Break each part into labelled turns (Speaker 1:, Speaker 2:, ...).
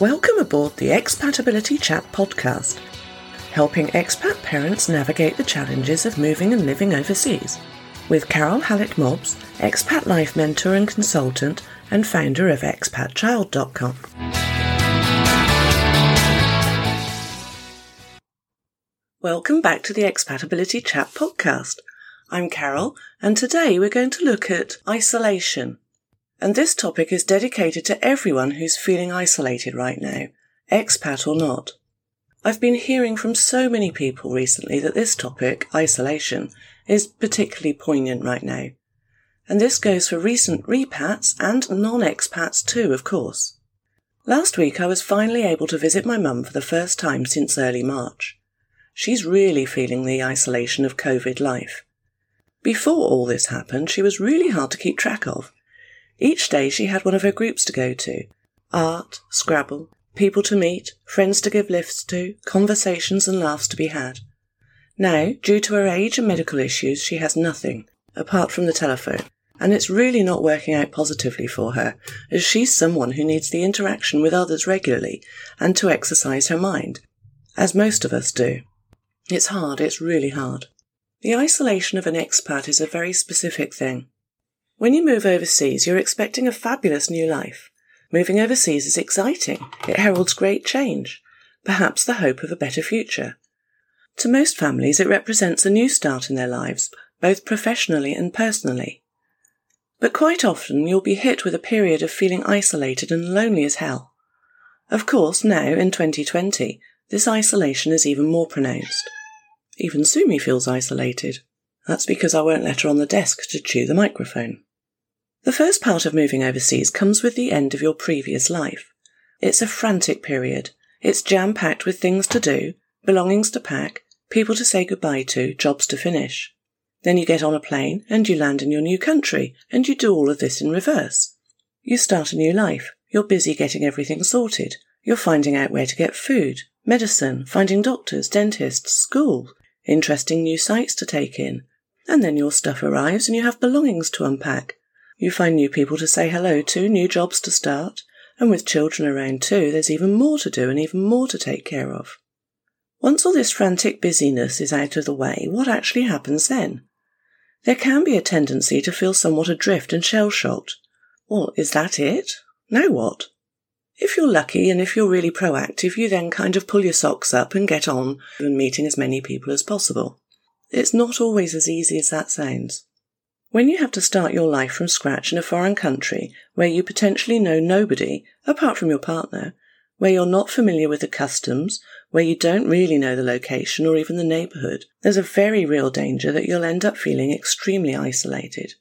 Speaker 1: Welcome aboard the Expatability Chat podcast, helping expat parents navigate the challenges of moving and living overseas. With Carole Hallett Mobbs, expat life mentor and consultant, and founder of expatchild.com. Welcome back to the Expatability Chat podcast. I'm Carole, and today we're going to look at isolation and this topic is dedicated to everyone who's feeling isolated right now, expat or not. I've been hearing from so many people recently that this topic, isolation, is particularly poignant right now. And this goes for recent repats and non-expats too, of course. Last week I was finally able to visit my mum for the first time since early March. She's really feeling the isolation of COVID life. Before all this happened, she was really hard to keep track of each day she had one of her groups to go to art, Scrabble, people to meet, friends to give lifts to, conversations and laughs to be had. Now, due to her age and medical issues, she has nothing, apart from the telephone, and it's really not working out positively for her, as she's someone who needs the interaction with others regularly and to exercise her mind, as most of us do. It's hard, it's really hard. The isolation of an expat is a very specific thing. When you move overseas, you're expecting a fabulous new life. Moving overseas is exciting. It heralds great change, perhaps the hope of a better future. To most families, it represents a new start in their lives, both professionally and personally. But quite often, you'll be hit with a period of feeling isolated and lonely as hell. Of course, now, in 2020, this isolation is even more pronounced. Even Sumi feels isolated. That's because I won't let her on the desk to chew the microphone. The first part of moving overseas comes with the end of your previous life. It's a frantic period. It's jam packed with things to do, belongings to pack, people to say goodbye to, jobs to finish. Then you get on a plane and you land in your new country and you do all of this in reverse. You start a new life. You're busy getting everything sorted. You're finding out where to get food, medicine, finding doctors, dentists, school, interesting new sights to take in. And then your stuff arrives and you have belongings to unpack you find new people to say hello to, new jobs to start, and with children around too, there's even more to do and even more to take care of. Once all this frantic busyness is out of the way, what actually happens then? There can be a tendency to feel somewhat adrift and shell shocked. Well, is that it? Now what? If you're lucky and if you're really proactive, you then kind of pull your socks up and get on and meeting as many people as possible. It's not always as easy as that sounds. When you have to start your life from scratch in a foreign country where you potentially know nobody apart from your partner, where you're not familiar with the customs, where you don't really know the location or even the neighbourhood, there's a very real danger that you'll end up feeling extremely isolated.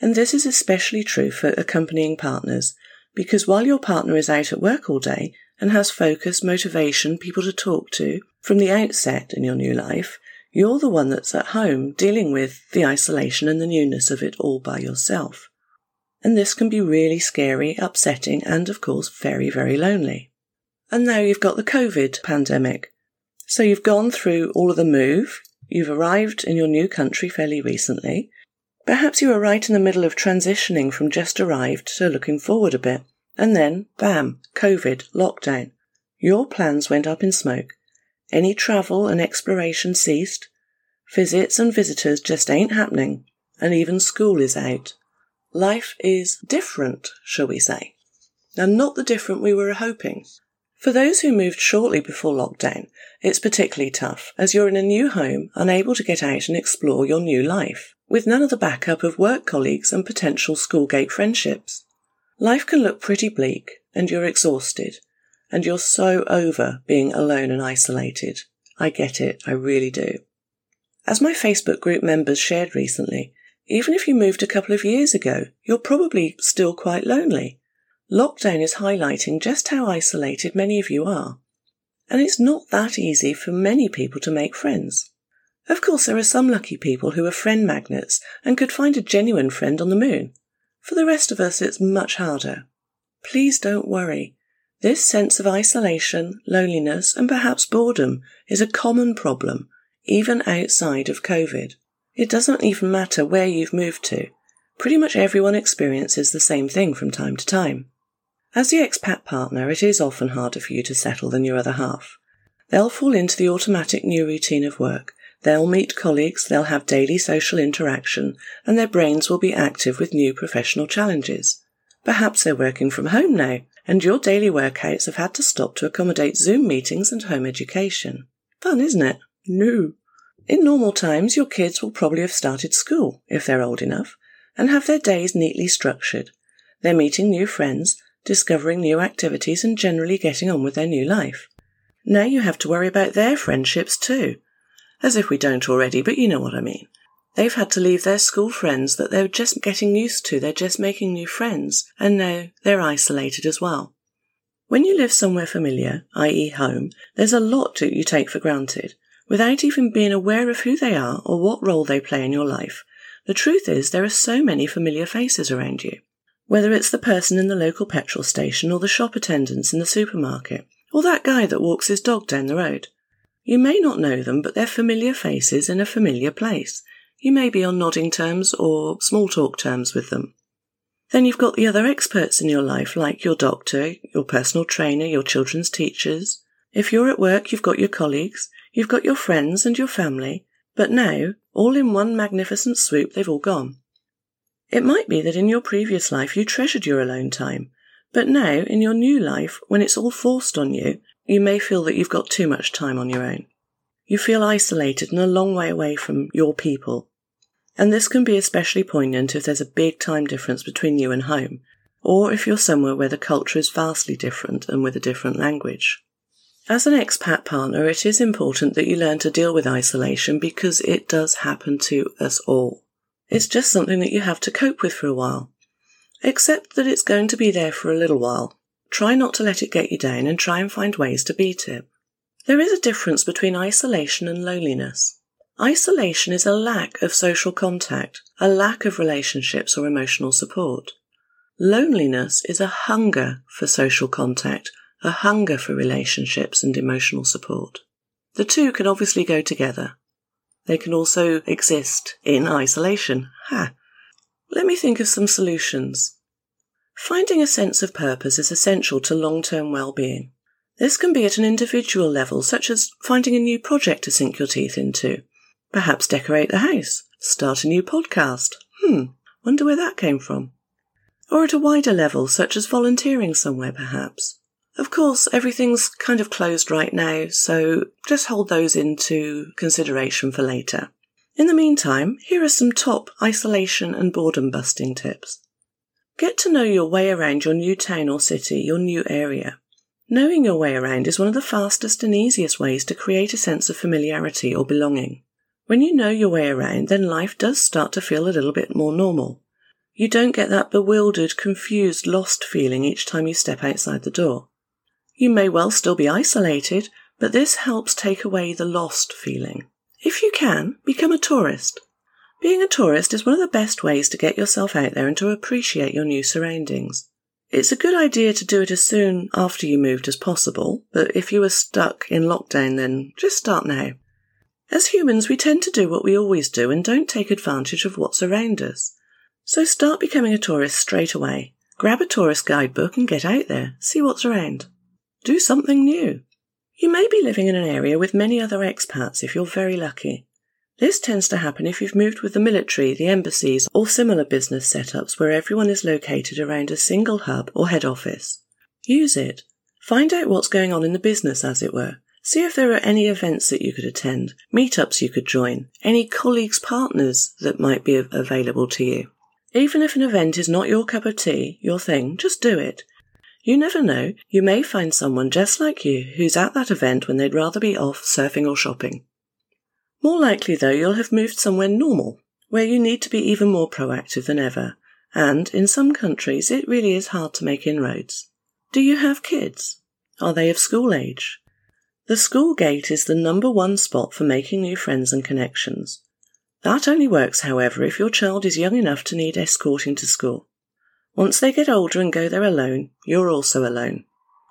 Speaker 1: And this is especially true for accompanying partners, because while your partner is out at work all day and has focus, motivation, people to talk to, from the outset in your new life, you're the one that's at home dealing with the isolation and the newness of it all by yourself. And this can be really scary, upsetting, and of course, very, very lonely. And now you've got the COVID pandemic. So you've gone through all of the move, you've arrived in your new country fairly recently. Perhaps you were right in the middle of transitioning from just arrived to looking forward a bit. And then, bam, COVID, lockdown. Your plans went up in smoke any travel and exploration ceased. Visits and visitors just ain't happening, and even school is out. Life is different, shall we say, and not the different we were hoping. For those who moved shortly before lockdown, it's particularly tough as you're in a new home, unable to get out and explore your new life, with none of the backup of work colleagues and potential schoolgate friendships. Life can look pretty bleak, and you're exhausted, and you're so over being alone and isolated. I get it, I really do. As my Facebook group members shared recently, even if you moved a couple of years ago, you're probably still quite lonely. Lockdown is highlighting just how isolated many of you are. And it's not that easy for many people to make friends. Of course, there are some lucky people who are friend magnets and could find a genuine friend on the moon. For the rest of us, it's much harder. Please don't worry. This sense of isolation, loneliness, and perhaps boredom is a common problem, even outside of COVID. It doesn't even matter where you've moved to. Pretty much everyone experiences the same thing from time to time. As the expat partner, it is often harder for you to settle than your other half. They'll fall into the automatic new routine of work. They'll meet colleagues, they'll have daily social interaction, and their brains will be active with new professional challenges. Perhaps they're working from home now, and your daily workouts have had to stop to accommodate Zoom meetings and home education. Fun, isn't it? No. In normal times, your kids will probably have started school, if they're old enough, and have their days neatly structured. They're meeting new friends, discovering new activities, and generally getting on with their new life. Now you have to worry about their friendships too. As if we don't already, but you know what I mean. They've had to leave their school friends that they're just getting used to, they're just making new friends, and now they're isolated as well. When you live somewhere familiar, i.e., home, there's a lot that you take for granted, without even being aware of who they are or what role they play in your life. The truth is, there are so many familiar faces around you. Whether it's the person in the local petrol station or the shop attendants in the supermarket, or that guy that walks his dog down the road. You may not know them, but they're familiar faces in a familiar place. You may be on nodding terms or small talk terms with them. Then you've got the other experts in your life, like your doctor, your personal trainer, your children's teachers. If you're at work, you've got your colleagues, you've got your friends and your family, but now, all in one magnificent swoop, they've all gone. It might be that in your previous life you treasured your alone time, but now in your new life, when it's all forced on you, you may feel that you've got too much time on your own. You feel isolated and a long way away from your people. And this can be especially poignant if there's a big time difference between you and home, or if you're somewhere where the culture is vastly different and with a different language. As an expat partner, it is important that you learn to deal with isolation because it does happen to us all. It's just something that you have to cope with for a while. Accept that it's going to be there for a little while. Try not to let it get you down and try and find ways to beat it. There is a difference between isolation and loneliness. Isolation is a lack of social contact, a lack of relationships or emotional support. Loneliness is a hunger for social contact, a hunger for relationships and emotional support. The two can obviously go together. They can also exist in isolation. Ha! Let me think of some solutions. Finding a sense of purpose is essential to long term well being. This can be at an individual level, such as finding a new project to sink your teeth into. Perhaps decorate the house, start a new podcast. Hmm, wonder where that came from. Or at a wider level, such as volunteering somewhere, perhaps. Of course, everything's kind of closed right now, so just hold those into consideration for later. In the meantime, here are some top isolation and boredom busting tips. Get to know your way around your new town or city, your new area. Knowing your way around is one of the fastest and easiest ways to create a sense of familiarity or belonging. When you know your way around, then life does start to feel a little bit more normal. You don't get that bewildered, confused, lost feeling each time you step outside the door. You may well still be isolated, but this helps take away the lost feeling. If you can, become a tourist. Being a tourist is one of the best ways to get yourself out there and to appreciate your new surroundings. It's a good idea to do it as soon after you moved as possible, but if you are stuck in lockdown, then just start now. As humans, we tend to do what we always do and don't take advantage of what's around us. So start becoming a tourist straight away. Grab a tourist guidebook and get out there, see what's around. Do something new. You may be living in an area with many other expats if you're very lucky. This tends to happen if you've moved with the military, the embassies, or similar business setups where everyone is located around a single hub or head office. Use it. Find out what's going on in the business, as it were. See if there are any events that you could attend, meetups you could join, any colleagues' partners that might be available to you. Even if an event is not your cup of tea, your thing, just do it. You never know, you may find someone just like you who's at that event when they'd rather be off surfing or shopping. More likely, though, you'll have moved somewhere normal, where you need to be even more proactive than ever, and in some countries it really is hard to make inroads. Do you have kids? Are they of school age? The school gate is the number one spot for making new friends and connections. That only works, however, if your child is young enough to need escorting to school. Once they get older and go there alone, you're also alone.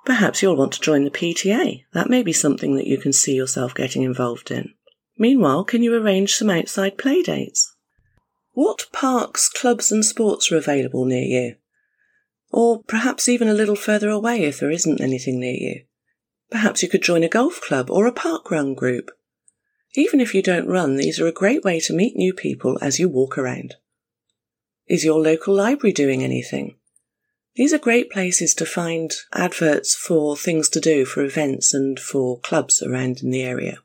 Speaker 1: Perhaps you'll want to join the PTA. That may be something that you can see yourself getting involved in. Meanwhile, can you arrange some outside play dates? What parks, clubs, and sports are available near you? or perhaps even a little further away if there isn't anything near you. Perhaps you could join a golf club or a park run group. Even if you don't run, these are a great way to meet new people as you walk around. Is your local library doing anything? These are great places to find adverts for things to do for events and for clubs around in the area.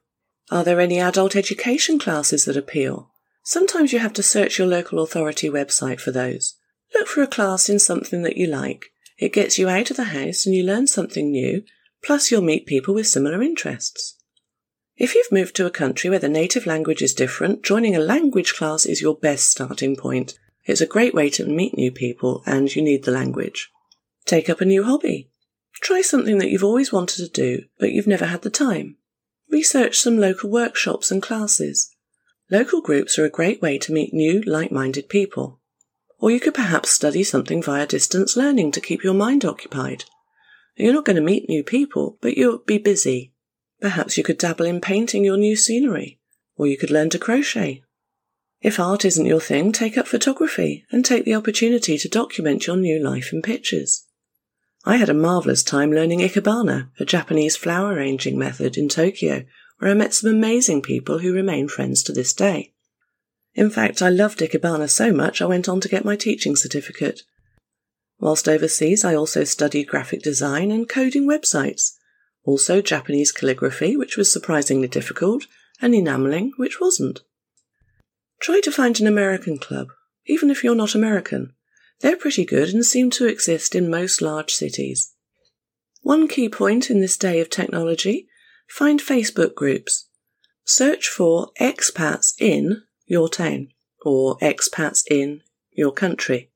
Speaker 1: Are there any adult education classes that appeal? Sometimes you have to search your local authority website for those. Look for a class in something that you like. It gets you out of the house and you learn something new, plus you'll meet people with similar interests. If you've moved to a country where the native language is different, joining a language class is your best starting point. It's a great way to meet new people and you need the language. Take up a new hobby. Try something that you've always wanted to do, but you've never had the time. Research some local workshops and classes. Local groups are a great way to meet new, like minded people. Or you could perhaps study something via distance learning to keep your mind occupied. You're not going to meet new people, but you'll be busy. Perhaps you could dabble in painting your new scenery, or you could learn to crochet. If art isn't your thing, take up photography and take the opportunity to document your new life in pictures. I had a marvellous time learning ikebana, a Japanese flower arranging method in Tokyo, where I met some amazing people who remain friends to this day. In fact, I loved Ikebana so much I went on to get my teaching certificate. Whilst overseas, I also studied graphic design and coding websites, also Japanese calligraphy, which was surprisingly difficult, and enameling, which wasn't. Try to find an American club, even if you're not American. They're pretty good and seem to exist in most large cities. One key point in this day of technology find Facebook groups. Search for expats in your town or expats in your country.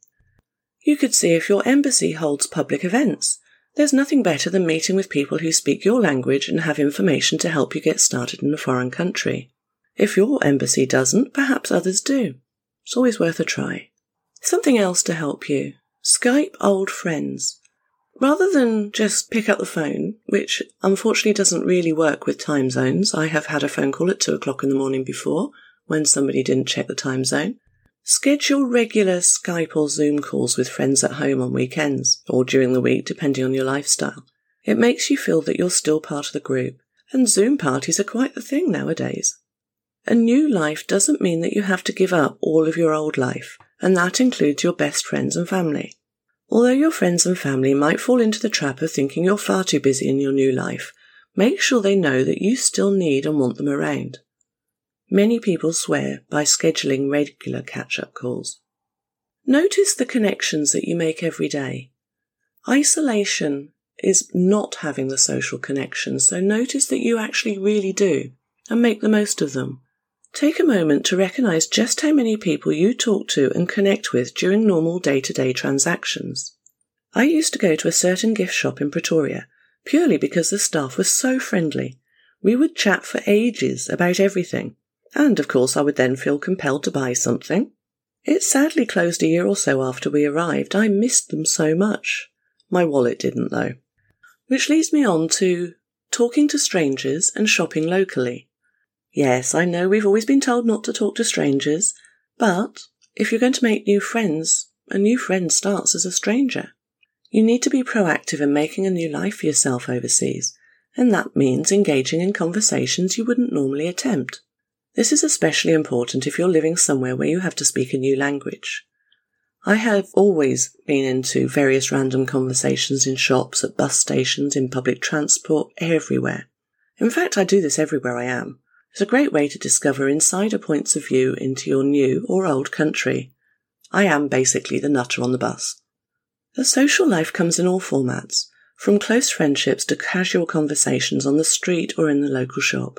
Speaker 1: You could see if your embassy holds public events. There's nothing better than meeting with people who speak your language and have information to help you get started in a foreign country. If your embassy doesn't, perhaps others do. It's always worth a try. Something else to help you. Skype old friends. Rather than just pick up the phone, which unfortunately doesn't really work with time zones, I have had a phone call at two o'clock in the morning before, when somebody didn't check the time zone. Schedule regular Skype or Zoom calls with friends at home on weekends or during the week, depending on your lifestyle. It makes you feel that you're still part of the group, and Zoom parties are quite the thing nowadays. A new life doesn't mean that you have to give up all of your old life, and that includes your best friends and family. Although your friends and family might fall into the trap of thinking you're far too busy in your new life, make sure they know that you still need and want them around. Many people swear by scheduling regular catch up calls. Notice the connections that you make every day. Isolation is not having the social connections, so notice that you actually really do and make the most of them. Take a moment to recognize just how many people you talk to and connect with during normal day to day transactions. I used to go to a certain gift shop in Pretoria purely because the staff was so friendly. We would chat for ages about everything and of course I would then feel compelled to buy something. It sadly closed a year or so after we arrived. I missed them so much. My wallet didn't, though. Which leads me on to talking to strangers and shopping locally. Yes, I know we've always been told not to talk to strangers, but if you're going to make new friends, a new friend starts as a stranger. You need to be proactive in making a new life for yourself overseas, and that means engaging in conversations you wouldn't normally attempt. This is especially important if you're living somewhere where you have to speak a new language. I have always been into various random conversations in shops, at bus stations, in public transport, everywhere. In fact, I do this everywhere I am. It's a great way to discover insider points of view into your new or old country. I am basically the nutter on the bus. The social life comes in all formats, from close friendships to casual conversations on the street or in the local shop.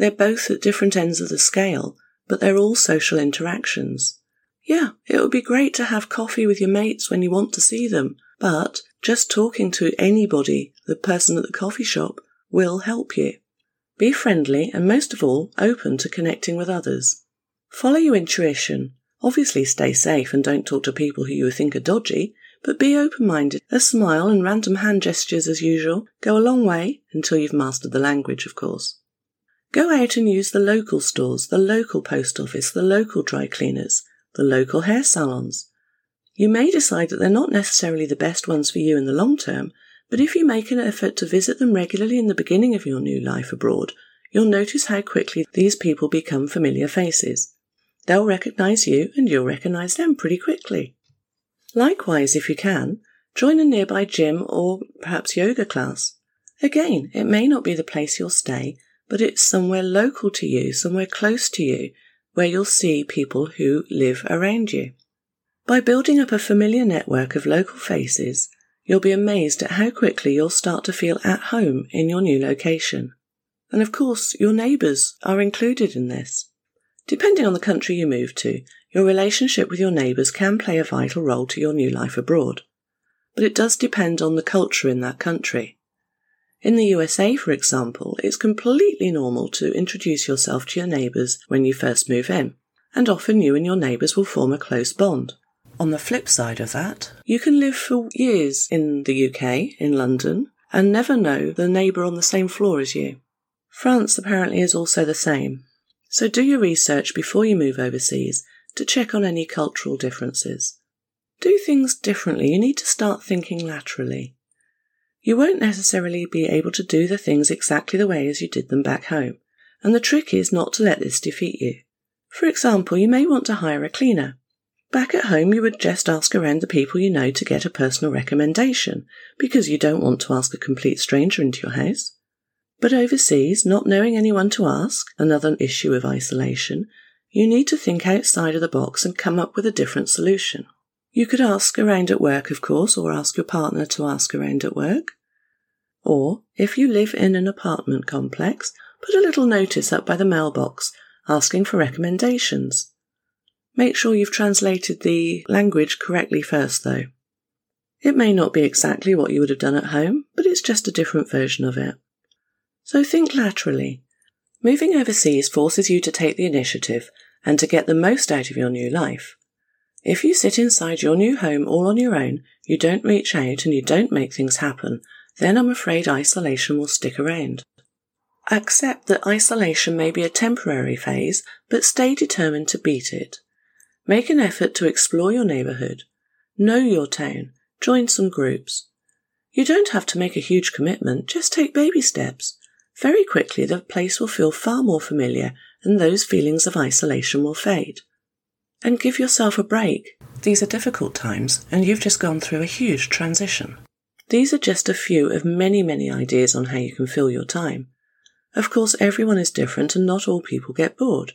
Speaker 1: They're both at different ends of the scale, but they're all social interactions. Yeah, it would be great to have coffee with your mates when you want to see them, but just talking to anybody, the person at the coffee shop, will help you. Be friendly and most of all, open to connecting with others. Follow your intuition. Obviously stay safe and don't talk to people who you think are dodgy, but be open minded. A smile and random hand gestures as usual go a long way until you've mastered the language, of course. Go out and use the local stores, the local post office, the local dry cleaners, the local hair salons. You may decide that they're not necessarily the best ones for you in the long term, but if you make an effort to visit them regularly in the beginning of your new life abroad, you'll notice how quickly these people become familiar faces. They'll recognize you and you'll recognize them pretty quickly. Likewise, if you can, join a nearby gym or perhaps yoga class. Again, it may not be the place you'll stay, but it's somewhere local to you, somewhere close to you, where you'll see people who live around you. By building up a familiar network of local faces, you'll be amazed at how quickly you'll start to feel at home in your new location. And of course, your neighbours are included in this. Depending on the country you move to, your relationship with your neighbours can play a vital role to your new life abroad. But it does depend on the culture in that country. In the USA, for example, it's completely normal to introduce yourself to your neighbours when you first move in, and often you and your neighbours will form a close bond. On the flip side of that, you can live for years in the UK, in London, and never know the neighbour on the same floor as you. France apparently is also the same. So do your research before you move overseas to check on any cultural differences. Do things differently. You need to start thinking laterally. You won't necessarily be able to do the things exactly the way as you did them back home, and the trick is not to let this defeat you. For example, you may want to hire a cleaner. Back at home, you would just ask around the people you know to get a personal recommendation, because you don't want to ask a complete stranger into your house. But overseas, not knowing anyone to ask, another issue of isolation, you need to think outside of the box and come up with a different solution. You could ask around at work, of course, or ask your partner to ask around at work. Or, if you live in an apartment complex, put a little notice up by the mailbox asking for recommendations. Make sure you've translated the language correctly first, though. It may not be exactly what you would have done at home, but it's just a different version of it. So think laterally. Moving overseas forces you to take the initiative and to get the most out of your new life. If you sit inside your new home all on your own, you don't reach out and you don't make things happen, then I'm afraid isolation will stick around. Accept that isolation may be a temporary phase, but stay determined to beat it. Make an effort to explore your neighbourhood. Know your town. Join some groups. You don't have to make a huge commitment, just take baby steps. Very quickly, the place will feel far more familiar and those feelings of isolation will fade. And give yourself a break. These are difficult times, and you've just gone through a huge transition. These are just a few of many, many ideas on how you can fill your time. Of course, everyone is different and not all people get bored.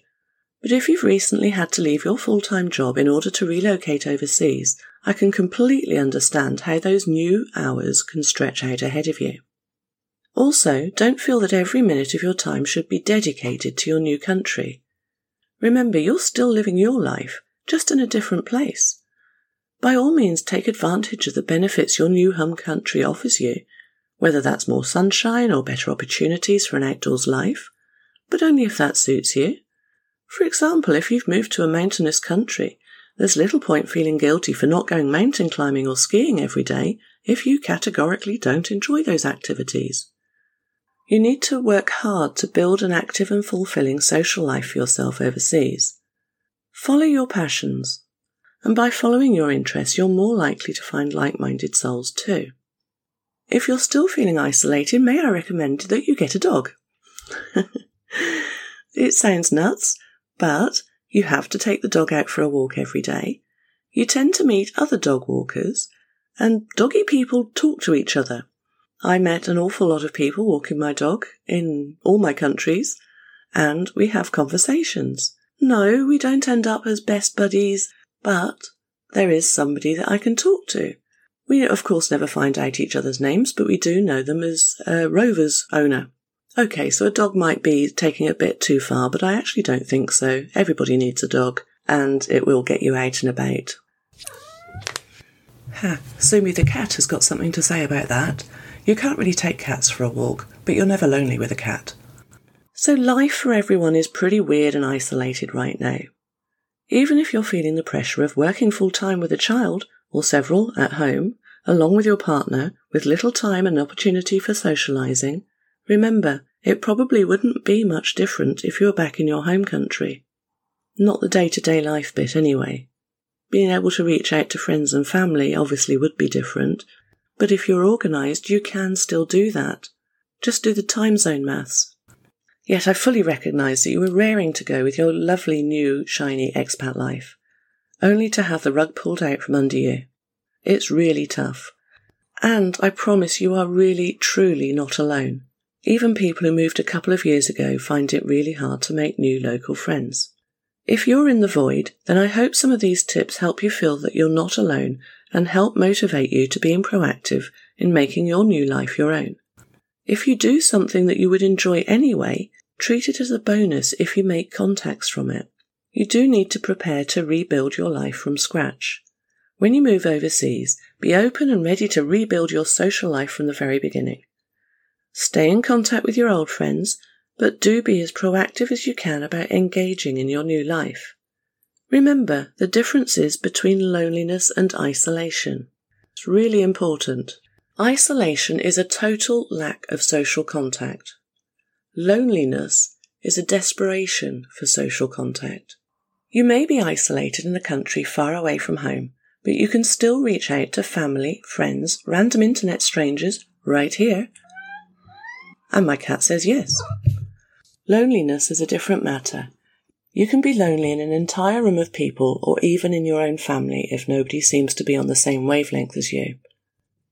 Speaker 1: But if you've recently had to leave your full time job in order to relocate overseas, I can completely understand how those new hours can stretch out ahead of you. Also, don't feel that every minute of your time should be dedicated to your new country. Remember, you're still living your life, just in a different place. By all means, take advantage of the benefits your new home country offers you, whether that's more sunshine or better opportunities for an outdoors life, but only if that suits you. For example, if you've moved to a mountainous country, there's little point feeling guilty for not going mountain climbing or skiing every day if you categorically don't enjoy those activities. You need to work hard to build an active and fulfilling social life for yourself overseas. Follow your passions, and by following your interests, you're more likely to find like minded souls too. If you're still feeling isolated, may I recommend that you get a dog? it sounds nuts, but you have to take the dog out for a walk every day. You tend to meet other dog walkers, and doggy people talk to each other. I met an awful lot of people walking my dog in all my countries, and we have conversations. No, we don't end up as best buddies, but there is somebody that I can talk to. We, of course, never find out each other's names, but we do know them as uh, Rover's owner. Okay, so a dog might be taking a bit too far, but I actually don't think so. Everybody needs a dog, and it will get you out and about. Ha, Sumi the cat has got something to say about that. You can't really take cats for a walk, but you're never lonely with a cat. So life for everyone is pretty weird and isolated right now. Even if you're feeling the pressure of working full time with a child, or several at home, along with your partner, with little time and opportunity for socializing, remember, it probably wouldn't be much different if you were back in your home country. Not the day to day life bit, anyway. being able to reach out to friends and family obviously would be different. But if you're organised, you can still do that. Just do the time zone maths. Yet I fully recognise that you were raring to go with your lovely new shiny expat life, only to have the rug pulled out from under you. It's really tough. And I promise you are really, truly not alone. Even people who moved a couple of years ago find it really hard to make new local friends. If you're in the void, then I hope some of these tips help you feel that you're not alone and help motivate you to being proactive in making your new life your own. If you do something that you would enjoy anyway, treat it as a bonus if you make contacts from it. You do need to prepare to rebuild your life from scratch. When you move overseas, be open and ready to rebuild your social life from the very beginning. Stay in contact with your old friends, but do be as proactive as you can about engaging in your new life. Remember the differences between loneliness and isolation. It's really important. Isolation is a total lack of social contact. Loneliness is a desperation for social contact. You may be isolated in a country far away from home, but you can still reach out to family, friends, random internet strangers right here and my cat says yes. Loneliness is a different matter. You can be lonely in an entire room of people or even in your own family if nobody seems to be on the same wavelength as you.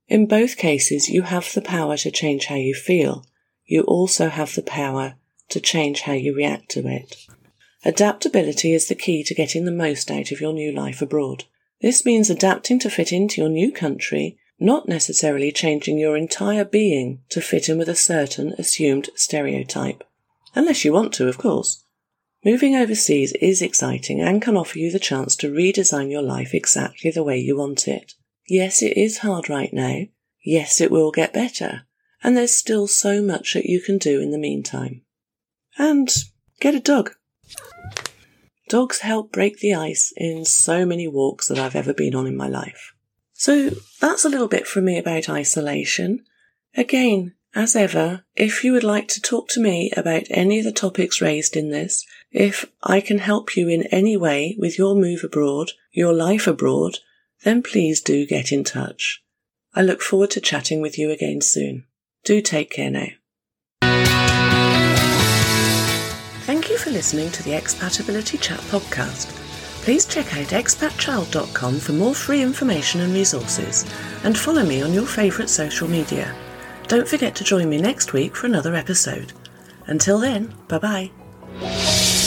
Speaker 1: In both cases, you have the power to change how you feel. You also have the power to change how you react to it. Adaptability is the key to getting the most out of your new life abroad. This means adapting to fit into your new country not necessarily changing your entire being to fit in with a certain assumed stereotype. Unless you want to, of course. Moving overseas is exciting and can offer you the chance to redesign your life exactly the way you want it. Yes, it is hard right now. Yes, it will get better. And there's still so much that you can do in the meantime. And get a dog. Dogs help break the ice in so many walks that I've ever been on in my life. So that's a little bit from me about isolation. Again, as ever, if you would like to talk to me about any of the topics raised in this, if I can help you in any way with your move abroad, your life abroad, then please do get in touch. I look forward to chatting with you again soon. Do take care now. Thank you for listening to the Expatability Chat podcast please check out expatchild.com for more free information and resources, and follow me on your favourite social media. Don't forget to join me next week for another episode. Until then, bye bye.